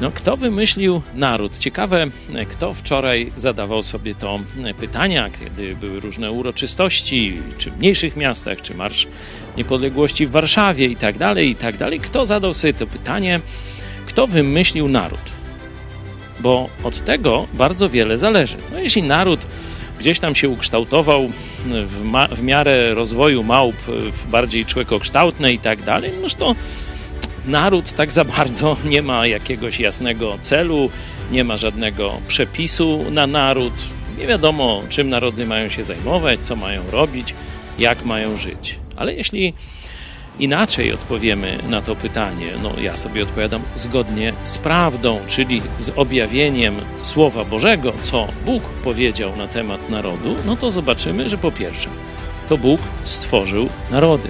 No, kto wymyślił naród? Ciekawe, kto wczoraj zadawał sobie to pytania, kiedy były różne uroczystości, czy w mniejszych miastach, czy Marsz Niepodległości w Warszawie i tak dalej, i tak dalej. Kto zadał sobie to pytanie, kto wymyślił naród? Bo od tego bardzo wiele zależy. No, jeśli naród gdzieś tam się ukształtował w, w miarę rozwoju małp w bardziej człekokształtne i tak dalej, no to naród tak za bardzo nie ma jakiegoś jasnego celu, nie ma żadnego przepisu na naród. Nie wiadomo, czym narody mają się zajmować, co mają robić, jak mają żyć. Ale jeśli inaczej odpowiemy na to pytanie, no ja sobie odpowiadam zgodnie z prawdą, czyli z objawieniem Słowa Bożego, co Bóg powiedział na temat narodu, no to zobaczymy, że po pierwsze, to Bóg stworzył narody.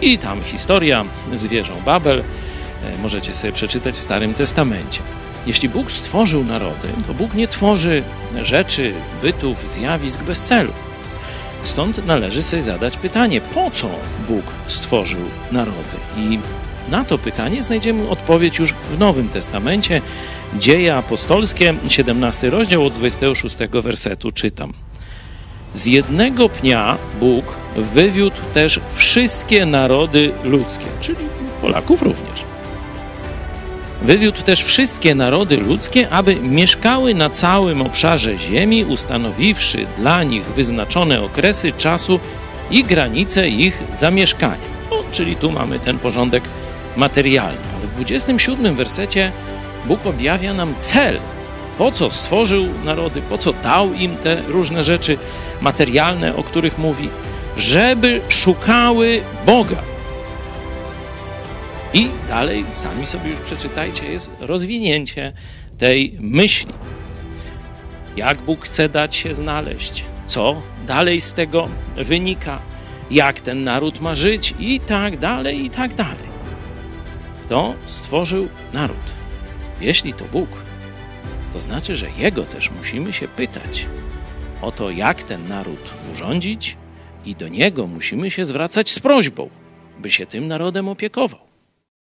I tam historia z wieżą Babel e, możecie sobie przeczytać w Starym Testamencie. Jeśli Bóg stworzył narody, to Bóg nie tworzy rzeczy, bytów, zjawisk bez celu. Stąd należy sobie zadać pytanie, po co Bóg stworzył narody? I na to pytanie znajdziemy odpowiedź już w Nowym Testamencie. Dzieje apostolskie, 17 rozdział od 26 wersetu czytam. Z jednego pnia Bóg wywiódł też wszystkie narody ludzkie, czyli Polaków również. Wywiódł też wszystkie narody ludzkie, aby mieszkały na całym obszarze ziemi, ustanowiwszy dla nich wyznaczone okresy czasu i granice ich zamieszkania. No, czyli tu mamy ten porządek materialny. Ale w 27 wersecie Bóg objawia nam cel, po co stworzył narody, po co dał im te różne rzeczy materialne, o których mówi, żeby szukały Boga. I dalej, sami sobie już przeczytajcie, jest rozwinięcie tej myśli. Jak Bóg chce dać się znaleźć, co dalej z tego wynika, jak ten naród ma żyć i tak dalej, i tak dalej. Kto stworzył naród? Jeśli to Bóg, to znaczy, że Jego też musimy się pytać o to, jak ten naród urządzić, i do Niego musimy się zwracać z prośbą, by się tym narodem opiekował.